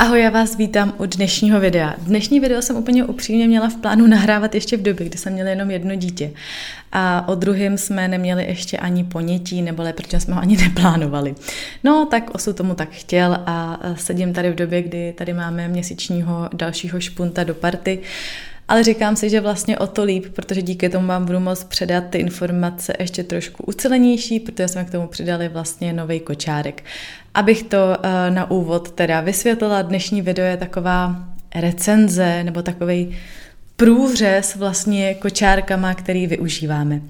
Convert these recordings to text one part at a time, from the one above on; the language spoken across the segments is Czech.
Ahoj, já vás vítám u dnešního videa. Dnešní video jsem úplně upřímně měla v plánu nahrávat ještě v době, kdy jsem měla jenom jedno dítě. A o druhém jsme neměli ještě ani ponětí, nebo protože jsme ho ani neplánovali. No, tak osu tomu tak chtěl a sedím tady v době, kdy tady máme měsíčního dalšího špunta do party. Ale říkám si, že vlastně o to líp, protože díky tomu vám budu moct předat ty informace ještě trošku ucelenější, protože jsme k tomu přidali vlastně nový kočárek. Abych to uh, na úvod teda vysvětlila, dnešní video je taková recenze nebo takový průřez vlastně kočárkama, který využíváme.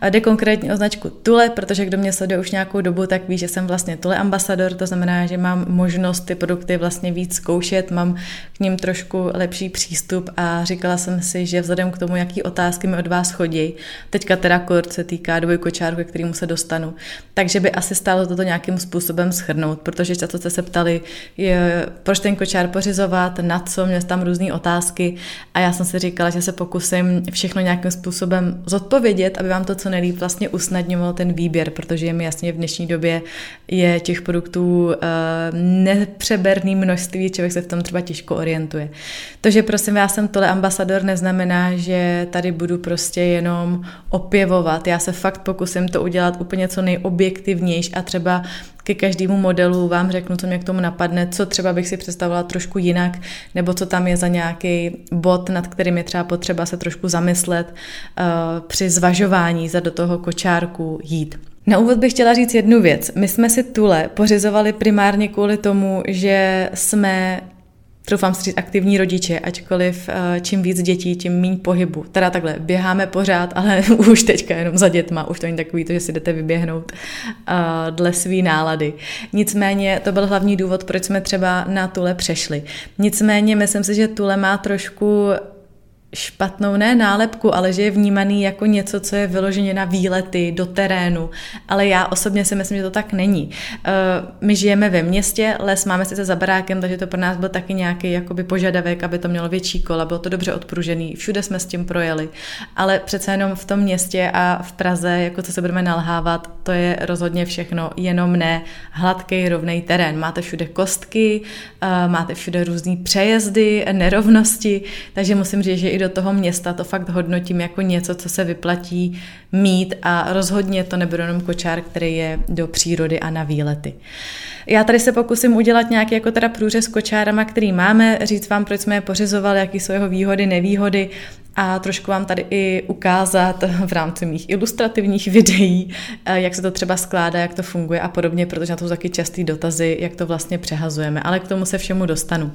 A jde konkrétně o značku Tule, protože kdo mě sleduje už nějakou dobu, tak ví, že jsem vlastně Tule ambasador, to znamená, že mám možnost ty produkty vlastně víc zkoušet, mám k ním trošku lepší přístup a říkala jsem si, že vzhledem k tomu, jaký otázky mi od vás chodí, teďka teda kort se týká dvojkočárku, k kterému se dostanu, takže by asi stálo toto nějakým způsobem schrnout, protože často jste se ptali, je, proč ten kočár pořizovat, na co, měl tam různé otázky a já jsem si říkala, říkala, že se pokusím všechno nějakým způsobem zodpovědět, aby vám to co nejlíp vlastně usnadňovalo ten výběr, protože je mi jasně v dnešní době je těch produktů uh, nepřeberný množství, člověk se v tom třeba těžko orientuje. To, že prosím já jsem tohle ambasador, neznamená, že tady budu prostě jenom opěvovat. Já se fakt pokusím to udělat úplně co nejobjektivnější a třeba ke každému modelu vám řeknu, co mě k tomu napadne, co třeba bych si představila trošku jinak, nebo co tam je za nějaký bod, nad kterým je třeba potřeba se trošku zamyslet uh, při zvažování za do toho kočárku jít. Na úvod bych chtěla říct jednu věc. My jsme si Tule pořizovali primárně kvůli tomu, že jsme troufám si říct aktivní rodiče, ačkoliv eh, čím víc dětí, tím méně pohybu. Teda takhle, běháme pořád, ale už teďka jenom za dětma, už to není takový to, že si jdete vyběhnout uh, dle svý nálady. Nicméně to byl hlavní důvod, proč jsme třeba na Tule přešli. Nicméně myslím si, že Tule má trošku špatnou ne nálepku, ale že je vnímaný jako něco, co je vyloženě na výlety do terénu. Ale já osobně si myslím, že to tak není. Eh, my žijeme ve městě, les máme sice za barákem, takže to pro nás byl taky nějaký jakoby požadavek, aby to mělo větší kola, bylo to dobře odpružený, všude jsme s tím projeli. Ale přece jenom v tom městě a v Praze, jako co se budeme nalhávat, to je rozhodně všechno, jenom ne hladký, rovný terén. Máte všude kostky, eh, máte všude různé přejezdy, nerovnosti, takže musím říct, že i do toho města to fakt hodnotím jako něco, co se vyplatí mít a rozhodně to nebude jenom kočár, který je do přírody a na výlety. Já tady se pokusím udělat nějaký jako teda průřez kočárama, který máme, říct vám, proč jsme je pořizovali, jaký jsou jeho výhody, nevýhody a trošku vám tady i ukázat v rámci mých ilustrativních videí, eh, jak se to třeba skládá, jak to funguje a podobně, protože na to jsou taky častý dotazy, jak to vlastně přehazujeme, ale k tomu se všemu dostanu.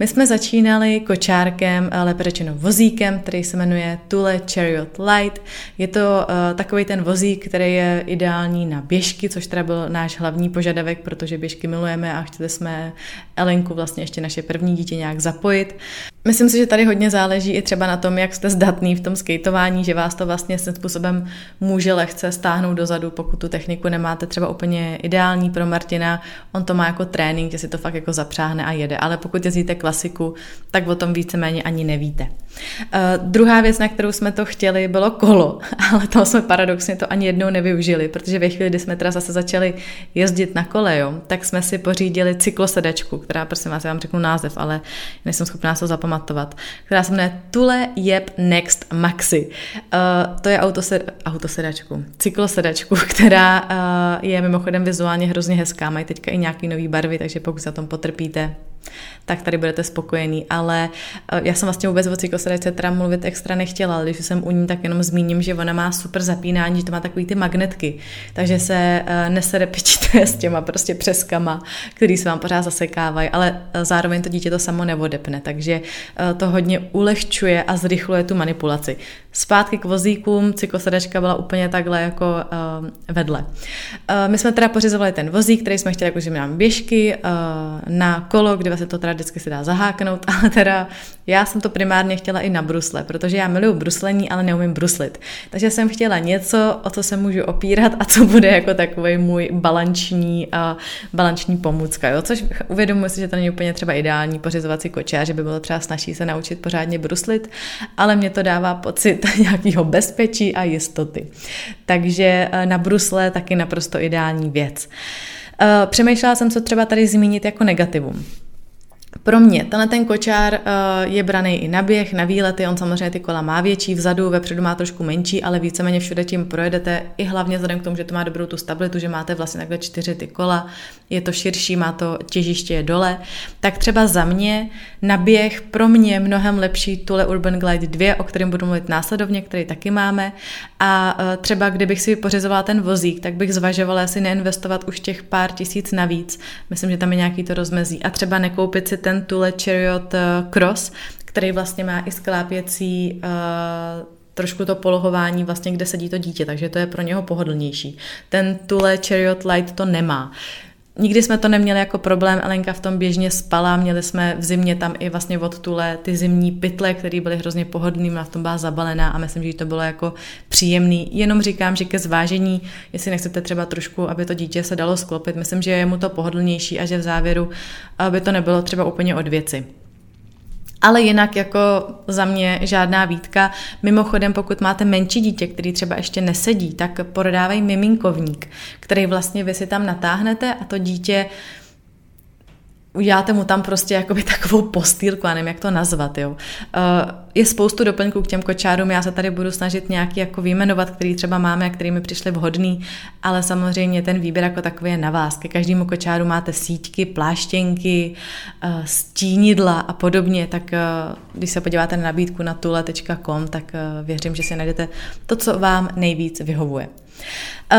My jsme začínali kočárkem, lépe řečeno vozíkem, který se jmenuje Tule Chariot Light. Je to uh, takový ten vozík, který je ideální na běžky, což teda byl náš hlavní požadavek, protože běžky milujeme a chtěli jsme Elenku, vlastně ještě naše první dítě, nějak zapojit. Myslím si, že tady hodně záleží i třeba na tom, jak jste zdatný v tom skateování, že vás to vlastně svým způsobem může lehce stáhnout dozadu, pokud tu techniku nemáte třeba úplně ideální pro Martina. On to má jako trénink, že si to fakt jako zapřáhne a jede, ale pokud jezdíte klasiku, tak o tom víceméně ani nevíte. Uh, druhá věc, na kterou jsme to chtěli, bylo kolo, ale to jsme paradoxně to ani jednou nevyužili, protože ve chvíli, kdy jsme teda zase začali jezdit na kole, jo, tak jsme si pořídili cyklosedačku, která, prosím vás, já vám řeknu název, ale nejsem schopná to zapamatovat, která se jmenuje Tule Jeb Next Maxi. Uh, to je autosed, autosedačku, cyklosedačku, která uh, je mimochodem vizuálně hrozně hezká, mají teďka i nějaký nový barvy, takže pokud na tom potrpíte, tak tady budete spokojený. Ale eh, já jsem vlastně vůbec o cyklosedačce teda mluvit extra nechtěla, ale když jsem u ní, tak jenom zmíním, že ona má super zapínání, že to má takový ty magnetky, takže se uh, neserepečíte s těma prostě přeskama, který se vám pořád zasekávají, ale uh, zároveň to dítě to samo nevodepne, takže to hodně ulehčuje a zrychluje tu manipulaci. Zpátky k vozíkům, cyklosedačka byla úplně takhle jako uh, vedle. Uh, my jsme teda pořizovali ten vozík, který jsme chtěli, jakože mám běžky uh, na kolo, kde se to teda vždycky se dá zaháknout, ale teda já jsem to primárně chtěla i na brusle, protože já miluju bruslení, ale neumím bruslit. Takže jsem chtěla něco, o co se můžu opírat a co bude jako takový můj balanční, uh, balanční pomůcka, jo? což uvědomuji si, že to není úplně třeba ideální pořizovací kočár, že by bylo třeba snažší se naučit pořádně bruslit, ale mě to dává pocit nějakého bezpečí a jistoty. Takže eh, na brusle taky naprosto ideální věc. Eh, přemýšlela jsem, co třeba tady zmínit jako negativum. Pro mě tenhle ten kočár uh, je braný i na běh, na výlety, on samozřejmě ty kola má větší vzadu, vepředu má trošku menší, ale víceméně všude tím projedete, i hlavně vzhledem k tomu, že to má dobrou tu stabilitu, že máte vlastně takhle čtyři ty kola, je to širší, má to těžiště dole, tak třeba za mě na běh pro mě mnohem lepší Tule Urban Glide 2, o kterém budu mluvit následovně, který taky máme. A uh, třeba kdybych si pořizovala ten vozík, tak bych zvažovala si neinvestovat už těch pár tisíc navíc, myslím, že tam je nějaký to rozmezí. A třeba nekoupit si ten Tule Chariot eh, Cross, který vlastně má i sklápěcí uh, trošku to polohování vlastně, kde sedí to dítě, takže to je pro něho pohodlnější. Ten Tule Chariot Light to nemá. Nikdy jsme to neměli jako problém, Elenka v tom běžně spala, měli jsme v zimě tam i vlastně od Tule ty zimní pytle, které byly hrozně pohodlné a v tom byla zabalená a myslím, že to bylo jako příjemný. Jenom říkám, že ke zvážení, jestli nechcete třeba trošku, aby to dítě se dalo sklopit, myslím, že je mu to pohodlnější a že v závěru aby to nebylo třeba úplně od věci. Ale jinak jako za mě žádná výtka. Mimochodem, pokud máte menší dítě, který třeba ještě nesedí, tak prodávají miminkovník, který vlastně vy si tam natáhnete a to dítě uděláte mu tam prostě jakoby takovou postýlku, já nevím, jak to nazvat, jo. Uh, je spoustu doplňků k těm kočárům, já se tady budu snažit nějaký jako vyjmenovat, který třeba máme a který mi přišly vhodný, ale samozřejmě ten výběr jako takový je na vás. Ke každému kočáru máte síťky, pláštěnky, uh, stínidla a podobně, tak uh, když se podíváte na nabídku na tule.com, tak věřím, že si najdete to, co vám nejvíc vyhovuje. Uh,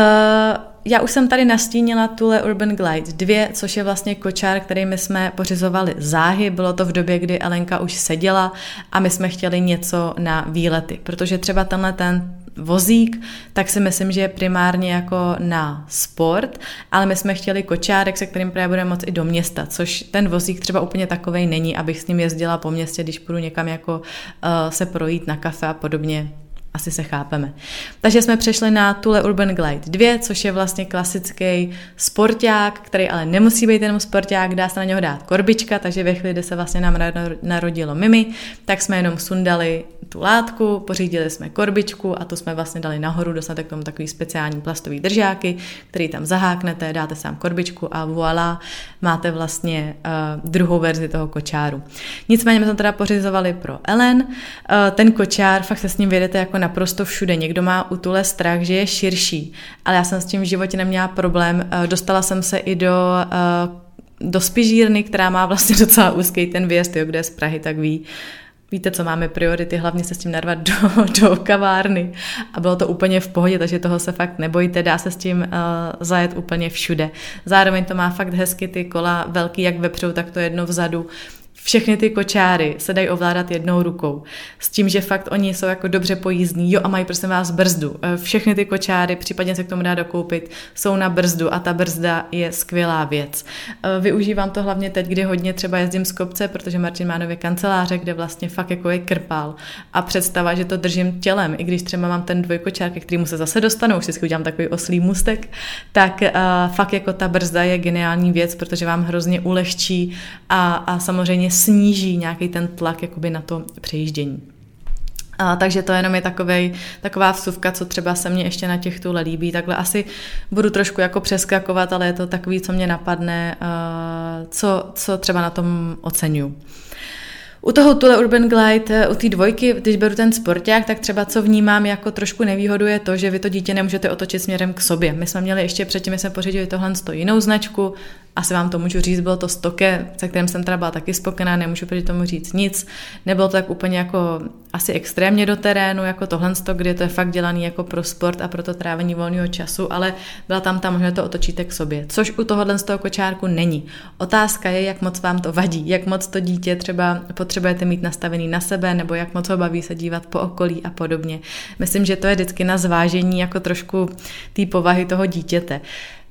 já už jsem tady nastínila Tule Urban Glide 2, což je vlastně kočár, který my jsme pořizovali záhy. Bylo to v době, kdy Elenka už seděla a my jsme chtěli něco na výlety, protože třeba tenhle ten vozík, tak si myslím, že je primárně jako na sport, ale my jsme chtěli kočárek, se kterým právě budeme moct i do města, což ten vozík třeba úplně takovej není, abych s ním jezdila po městě, když půjdu někam jako uh, se projít na kafe a podobně asi se chápeme. Takže jsme přešli na Tule Urban Glide 2, což je vlastně klasický sporták, který ale nemusí být jenom sporták, dá se na něho dát korbička, takže ve chvíli, kdy se vlastně nám narodilo Mimi, tak jsme jenom sundali tu látku, pořídili jsme korbičku a tu jsme vlastně dali nahoru, dostanete k tomu takový speciální plastový držáky, který tam zaháknete, dáte sám korbičku a voilà, máte vlastně uh, druhou verzi toho kočáru. Nicméně jsme to teda pořizovali pro Ellen, uh, ten kočár, fakt se s ním vědete jako naprosto všude. Někdo má u tule strach, že je širší, ale já jsem s tím v životě neměla problém. Uh, dostala jsem se i do uh, do spižírny, která má vlastně docela úzký ten výjezd, jo, kde je z Prahy, tak ví, víte, co máme priority, hlavně se s tím narvat do, do kavárny. A bylo to úplně v pohodě, takže toho se fakt nebojte, dá se s tím uh, zajet úplně všude. Zároveň to má fakt hezky ty kola velký jak vepředu, tak to jedno vzadu všechny ty kočáry se dají ovládat jednou rukou. S tím, že fakt oni jsou jako dobře pojízdní, jo a mají prosím vás brzdu. Eh, všechny ty kočáry, případně se k tomu dá dokoupit, jsou na brzdu a ta brzda je skvělá věc. Eh, využívám to hlavně teď, kdy hodně třeba jezdím z kopce, protože Martin má nově kanceláře, kde vlastně fakt jako je krpal. A představa, že to držím tělem, i když třeba mám ten dvojkočár, ke kterému se zase dostanu, už si udělám takový oslý mustek, tak uh, fakt jako ta brzda je geniální věc, protože vám hrozně ulehčí a, a samozřejmě sníží nějaký ten tlak jakoby na to přejíždění. A, takže to jenom je takovej, taková vsuvka, co třeba se mně ještě na těch tule líbí. Takhle asi budu trošku jako přeskakovat, ale je to takový, co mě napadne, co, co třeba na tom oceňuju. U toho Tule Urban Glide, u té dvojky, když beru ten sporták, tak třeba co vnímám jako trošku nevýhodu je to, že vy to dítě nemůžete otočit směrem k sobě. My jsme měli ještě předtím, jsme pořídili tohle jinou značku, asi vám to můžu říct, bylo to stoke, se kterým jsem teda byla taky spokojená, nemůžu proti tomu říct nic. Nebylo to tak úplně jako asi extrémně do terénu, jako tohle, kde to je fakt dělaný jako pro sport a pro to trávení volného času, ale byla tam ta možnost to otočíte k sobě, což u tohohle z toho kočárku není. Otázka je, jak moc vám to vadí, jak moc to dítě třeba potřebujete mít nastavený na sebe, nebo jak moc ho baví se dívat po okolí a podobně. Myslím, že to je vždycky na zvážení jako trošku té povahy toho dítěte.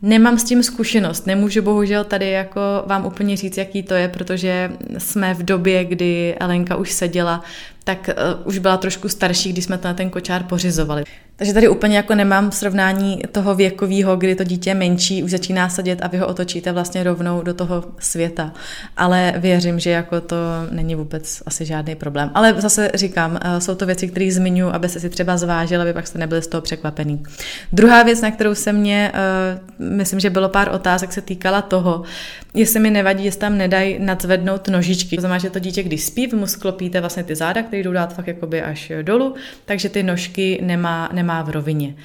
Nemám s tím zkušenost, nemůžu bohužel tady jako vám úplně říct, jaký to je, protože jsme v době, kdy Elenka už seděla, tak uh, už byla trošku starší, když jsme ten kočár pořizovali. Takže tady úplně jako nemám srovnání toho věkového, kdy to dítě menší, už začíná sedět a vy ho otočíte vlastně rovnou do toho světa. Ale věřím, že jako to není vůbec asi žádný problém. Ale zase říkám, uh, jsou to věci, které zmiňuji, aby se si třeba zvážili, aby pak jste nebyli z toho překvapený. Druhá věc, na kterou se mě, uh, myslím, že bylo pár otázek, se týkala toho, jestli mi nevadí, jestli tam nedají nadzvednout nožičky. To znamená, že to dítě, když spí, vy mu sklopíte vlastně ty záda, které jdou dát fakt jakoby až dolů, takže ty nožky nemá, nemá v rovině.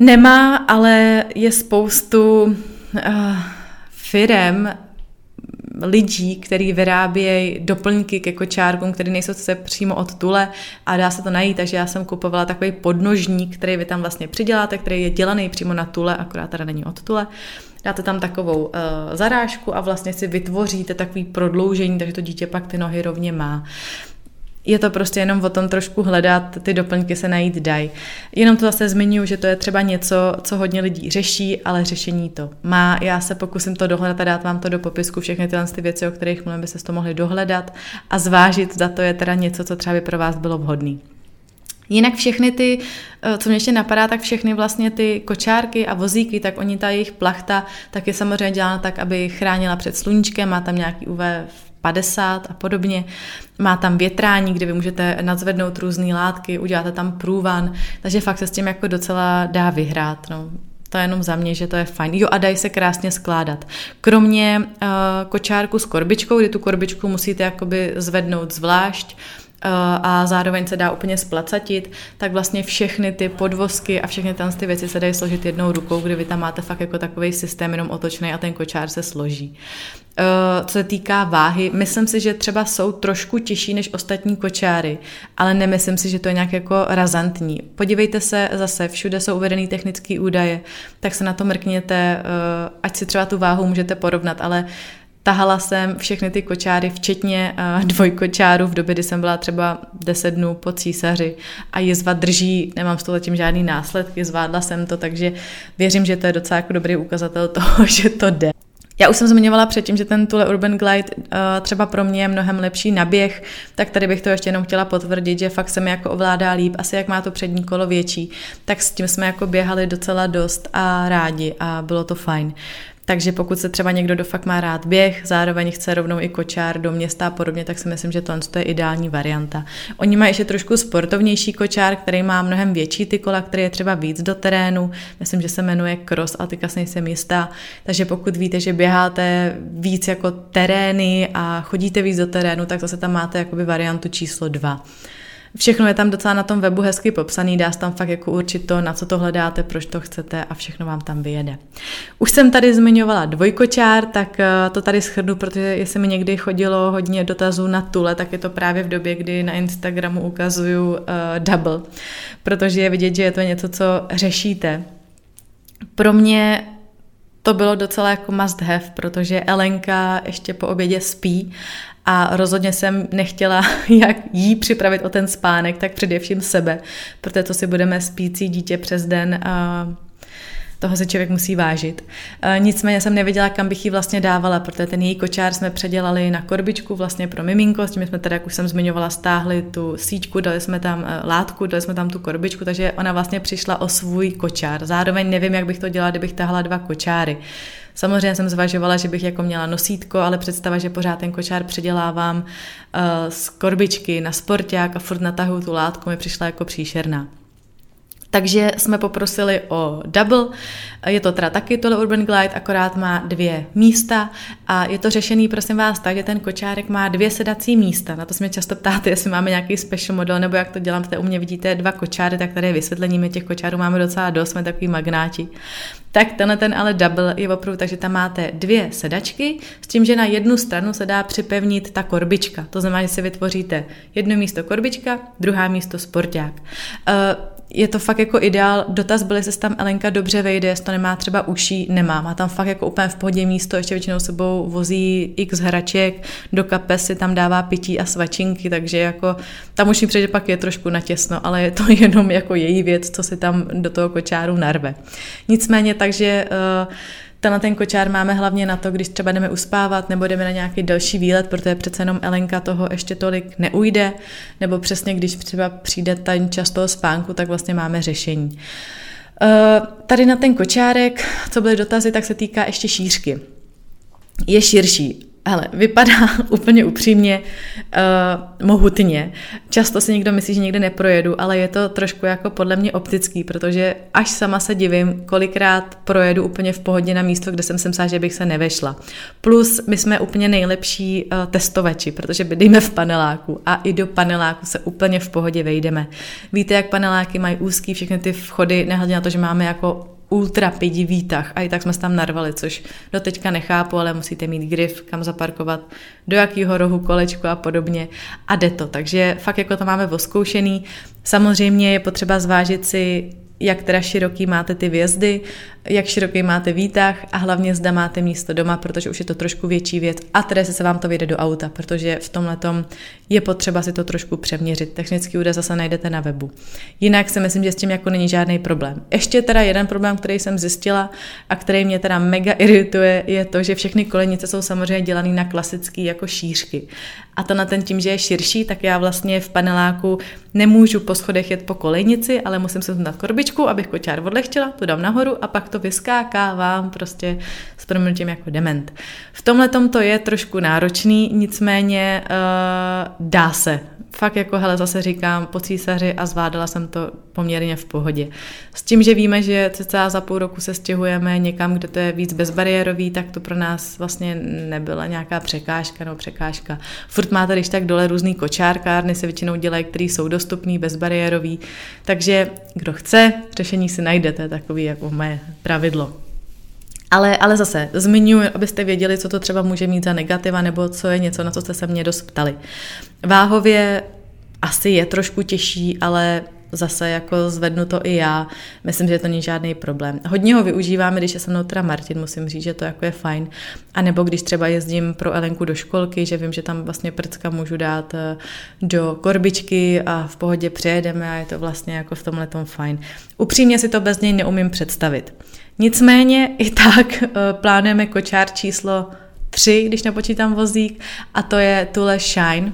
Nemá, ale je spoustu uh, firem, lidí, který vyrábějí doplňky ke kočárkům, které nejsou se přímo od tule a dá se to najít, takže já jsem kupovala takový podnožník, který vy tam vlastně přiděláte, který je dělaný přímo na tule, akorát teda není od tule. Dáte tam takovou uh, zarážku a vlastně si vytvoříte takový prodloužení, takže to dítě pak ty nohy rovně má je to prostě jenom o tom trošku hledat, ty doplňky se najít dají. Jenom to zase zmiňuji, že to je třeba něco, co hodně lidí řeší, ale řešení to má. Já se pokusím to dohledat a dát vám to do popisku, všechny tyhle ty věci, o kterých mluvím, by se to mohli dohledat a zvážit, zda to je teda něco, co třeba by pro vás bylo vhodné. Jinak všechny ty, eh, co mě ještě napadá, tak všechny vlastně ty kočárky a vozíky, tak oni ta jejich plachta, tak je samozřejmě dělána tak, aby chránila před sluníčkem, má tam nějaký UV 50 a podobně. Má tam větrání, kde vy můžete nadzvednout různé látky, uděláte tam průvan, takže fakt se s tím jako docela dá vyhrát. No. To je jenom za mě, že to je fajn. Jo a dají se krásně skládat. Kromě uh, kočárku s korbičkou, kdy tu korbičku musíte jakoby zvednout zvlášť, a zároveň se dá úplně splacatit, tak vlastně všechny ty podvozky a všechny tam ty věci se dají složit jednou rukou, kdy vy tam máte fakt jako takový systém jenom otočný a ten kočár se složí. Eh, co se týká váhy, myslím si, že třeba jsou trošku těžší než ostatní kočáry, ale nemyslím si, že to je nějak jako razantní. Podívejte se zase, všude jsou uvedený technické údaje, tak se na to mrkněte, eh, ať si třeba tu váhu můžete porovnat, ale Tahala jsem všechny ty kočáry, včetně dvojkočáru v době, kdy jsem byla třeba 10 dnů po císaři a jizva drží, nemám s toho tím žádný následky, zvládla jsem to, takže věřím, že to je docela jako dobrý ukazatel toho, že to jde. Já už jsem zmiňovala předtím, že ten Tule Urban Glide třeba pro mě je mnohem lepší na běh, tak tady bych to ještě jenom chtěla potvrdit, že fakt se mi jako ovládá líp, asi jak má to přední kolo větší, tak s tím jsme jako běhali docela dost a rádi a bylo to fajn. Takže pokud se třeba někdo do fakt má rád běh, zároveň chce rovnou i kočár do města a podobně, tak si myslím, že to je ideální varianta. Oni mají ještě trošku sportovnější kočár, který má mnohem větší ty kola, který je třeba víc do terénu. Myslím, že se jmenuje Cross, ale teďka nejsem jistá. Takže pokud víte, že běháte víc jako terény a chodíte víc do terénu, tak zase tam máte jakoby variantu číslo 2. Všechno je tam docela na tom webu hezky popsaný, dá se tam fakt jako určit to, na co to hledáte, proč to chcete a všechno vám tam vyjede. Už jsem tady zmiňovala dvojkočár, tak eh, to tady schrnu, protože jestli mi někdy chodilo hodně dotazů na tule, tak je to právě v době, kdy na Instagramu ukazuju uh, double, protože je vidět, že je to něco, co řešíte. Pro mě to bylo docela jako must have, protože Elenka ještě po obědě spí a rozhodně jsem nechtěla jak jí připravit o ten spánek, tak především sebe, protože to si budeme spící dítě přes den a toho se člověk musí vážit. E, nicméně jsem nevěděla, kam bych ji vlastně dávala, protože ten její kočár jsme předělali na korbičku vlastně pro miminko, s tím jsme teda, jak už jsem zmiňovala, stáhli tu síťku, dali jsme tam e, látku, dali jsme tam tu korbičku, takže ona vlastně přišla o svůj kočár. Zároveň nevím, jak bych to dělala, kdybych tahala dva kočáry. Samozřejmě jsem zvažovala, že bych jako měla nosítko, ale představa, že pořád ten kočár předělávám uh, z korbičky na sporták a furt natahu tu látku mi přišla jako příšerná. Takže jsme poprosili o double, je to teda taky tohle Urban Glide, akorát má dvě místa a je to řešený, prosím vás, tak, že ten kočárek má dvě sedací místa. Na to jsme často ptáte, jestli máme nějaký special model, nebo jak to dělám, tady u mě vidíte dva kočáry, tak tady je vysvětlení, my těch kočárů máme docela dost, jsme takový magnáti. Tak tenhle ten ale double je opravdu, takže tam máte dvě sedačky, s tím, že na jednu stranu se dá připevnit ta korbička. To znamená, že si vytvoříte jedno místo korbička, druhá místo sporták. Uh, je to fakt jako ideál. Dotaz byl, jestli se tam Elenka dobře vejde, jestli to nemá třeba uší, nemá. Má tam fakt jako úplně v pohodě místo, ještě většinou sebou vozí x hraček, do kapes si tam dává pití a svačinky, takže jako tam už mi přijde, pak je trošku natěsno, ale je to jenom jako její věc, co si tam do toho kočáru narve. Nicméně, takže uh, Tenhle ten kočár máme hlavně na to, když třeba jdeme uspávat nebo jdeme na nějaký další výlet, protože přece jenom Elenka toho ještě tolik neujde, nebo přesně když třeba přijde ten čas toho spánku, tak vlastně máme řešení. Eh, tady na ten kočárek, co byly dotazy, tak se týká ještě šířky. Je širší. Ale vypadá úplně upřímně uh, mohutně. Často si někdo myslí, že někde neprojedu, ale je to trošku jako podle mě optický, protože až sama se divím, kolikrát projedu úplně v pohodě na místo, kde jsem se myslela, že bych se nevešla. Plus my jsme úplně nejlepší uh, testovači, protože bydlíme v paneláku a i do paneláku se úplně v pohodě vejdeme. Víte, jak paneláky mají úzký všechny ty vchody, nehledě na to, že máme jako ultra pidi výtah a i tak jsme se tam narvali, což do teďka nechápu, ale musíte mít grif, kam zaparkovat, do jakého rohu kolečko a podobně a jde to. Takže fakt jako to máme voskoušený. Samozřejmě je potřeba zvážit si, jak teda široký máte ty vjezdy, jak široký máte výtah a hlavně zda máte místo doma, protože už je to trošku větší věc a tedy se vám to vyjde do auta, protože v tomhle je potřeba si to trošku přeměřit. Technický údaj zase najdete na webu. Jinak si myslím, že s tím jako není žádný problém. Ještě teda jeden problém, který jsem zjistila a který mě teda mega irituje, je to, že všechny kolejnice jsou samozřejmě dělané na klasický jako šířky. A to na ten tím, že je širší, tak já vlastně v paneláku nemůžu po schodech jet po kolejnici, ale musím se na korbičku, abych kočár odlechtila, to dám nahoru a pak to vyskákávám prostě s proměnutím jako dement. V tomhle to je trošku náročný, nicméně uh, dá se. Fakt jako hele, zase říkám po císaři a zvládala jsem to poměrně v pohodě. S tím, že víme, že cca za půl roku se stěhujeme někam, kde to je víc bezbariérový, tak to pro nás vlastně nebyla nějaká překážka nebo překážka. Furt máte když tak dole různý kočárkárny, se většinou dělají, které jsou dostupný, bezbariérový, takže kdo chce, řešení si najdete, takový jako moje pravidlo. Ale, ale zase zmiňuji, abyste věděli, co to třeba může mít za negativa, nebo co je něco, na co jste se mě dost ptali. Váhově asi je trošku těžší, ale zase jako zvednu to i já. Myslím, že to není žádný problém. Hodně ho využíváme, když je se mnou teda Martin, musím říct, že to jako je fajn. A nebo když třeba jezdím pro Elenku do školky, že vím, že tam vlastně prcka můžu dát eh, do korbičky a v pohodě přejedeme a je to vlastně jako v tomhle tom fajn. Upřímně si to bez něj neumím představit. Nicméně i tak eh, plánujeme kočár číslo 3, když nepočítám vozík, a to je Tule Shine,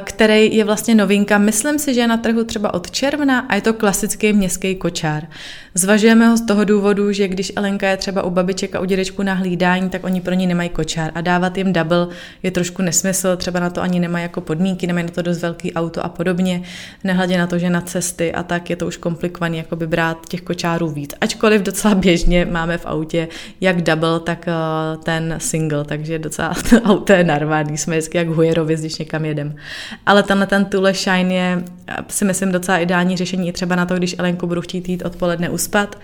který je vlastně novinka. Myslím si, že je na trhu třeba od června a je to klasický městský kočár. Zvažujeme ho z toho důvodu, že když Elenka je třeba u babiček a u dědečku na hlídání, tak oni pro ní nemají kočár a dávat jim double je trošku nesmysl, třeba na to ani nemají jako podmínky, nemají na to dost velký auto a podobně, nehledě na to, že na cesty a tak je to už komplikovaný, jako by brát těch kočárů víc. Ačkoliv docela běžně máme v autě jak double, tak eh, ten single, takže docela to auto je narvaný, jsme vždycky jak hujerovi, když někam jedem. Ale tenhle ten Tule Shine je si myslím docela ideální řešení třeba na to, když Elenku budu chtít jít odpoledne uspat,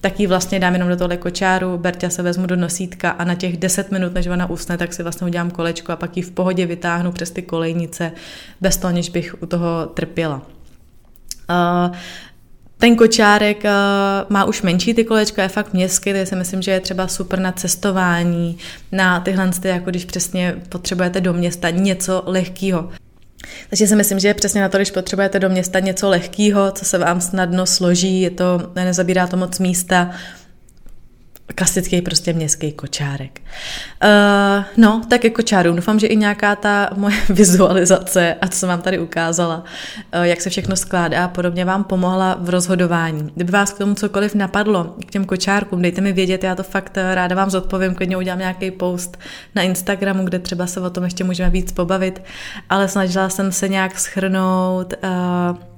tak ji vlastně dám jenom do tohle kočáru, Berťa se vezmu do nosítka a na těch 10 minut, než ona usne, tak si vlastně udělám kolečko a pak ji v pohodě vytáhnu přes ty kolejnice, bez toho, než bych u toho trpěla. Uh, ten kočárek uh, má už menší ty kolečka, je fakt městský, takže si myslím, že je třeba super na cestování, na tyhle, jako když přesně potřebujete do města něco lehkého. Takže si myslím, že je přesně na to, když potřebujete do města něco lehkého, co se vám snadno složí, je to, nezabírá to moc místa, klasický prostě městský kočárek. Uh, no, tak jako kočáru. Doufám, že i nějaká ta moje vizualizace a co jsem vám tady ukázala, uh, jak se všechno skládá a podobně vám pomohla v rozhodování. Kdyby vás k tomu cokoliv napadlo, k těm kočárkům, dejte mi vědět, já to fakt eh, ráda vám zodpovím, klidně udělám nějaký post na Instagramu, kde třeba se o tom ještě můžeme víc pobavit, ale snažila jsem se nějak schrnout uh,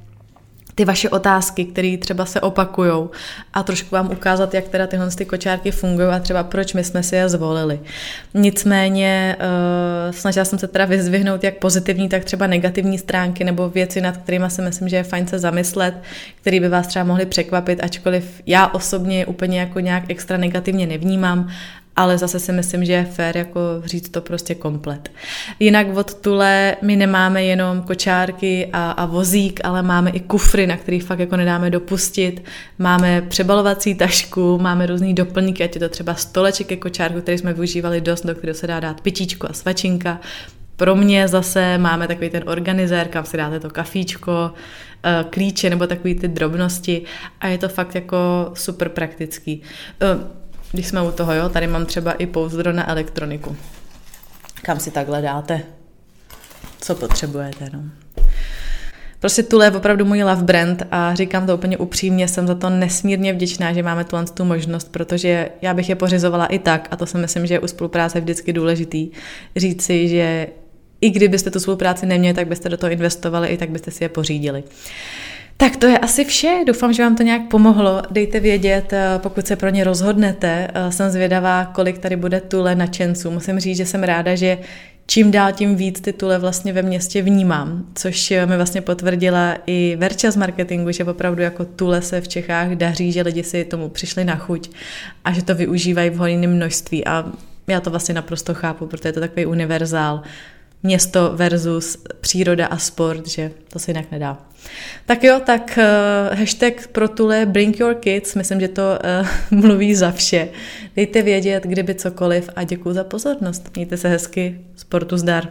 ty vaše otázky, které třeba se opakují a trošku vám ukázat, jak teda tyhle ty kočárky fungují a třeba proč my jsme si je zvolili. Nicméně uh, snažila jsem se teda vyzvihnout jak pozitivní, tak třeba negativní stránky nebo věci, nad kterými si myslím, že je fajn se zamyslet, které by vás třeba mohly překvapit, ačkoliv já osobně úplně jako nějak extra negativně nevnímám, ale zase si myslím, že je fér jako říct to prostě komplet. Jinak od Tule my nemáme jenom kočárky a, a vozík, ale máme i kufry, na kterých fakt jako nedáme dopustit. Máme přebalovací tašku, máme různý doplňky, ať je to třeba stoleček ke kočárku, který jsme využívali dost, do kterého se dá dát pitíčko a svačinka. Pro mě zase máme takový ten organizér, kam si dáte to kafíčko, eh, klíče nebo takové ty drobnosti a je to fakt jako super praktický. Když jsme u toho, jo, tady mám třeba i pouzdro na elektroniku. Kam si takhle dáte, co potřebujete, no. Prostě Tule je opravdu můj love brand a říkám to úplně upřímně, jsem za to nesmírně vděčná, že máme tuhle tu možnost, protože já bych je pořizovala i tak a to si myslím, že je u spolupráce vždycky důležitý říci, že i kdybyste tu spolupráci neměli, tak byste do toho investovali, i tak byste si je pořídili. Tak to je asi vše. Doufám, že vám to nějak pomohlo. Dejte vědět, eh, pokud se pro ně rozhodnete. Eh, jsem zvědavá, kolik tady bude tule nadšenců. Musím říct, že jsem ráda, že čím dál tím víc titule vlastně ve městě vnímám, což mi vlastně potvrdila i Verča z marketingu, že opravdu jako tule se v Čechách daří, že lidi si tomu přišli na chuť a že to využívají v hojném množství a já to vlastně naprosto chápu, protože je to takový univerzál město versus příroda a sport, že to se jinak nedá. Tak jo, tak uh, hashtag pro tule Bring Your Kids, myslím, že to uh, mluví za vše. Dejte vědět, kdyby cokoliv a děkuji za pozornost. Mějte se hezky, sportu zdar.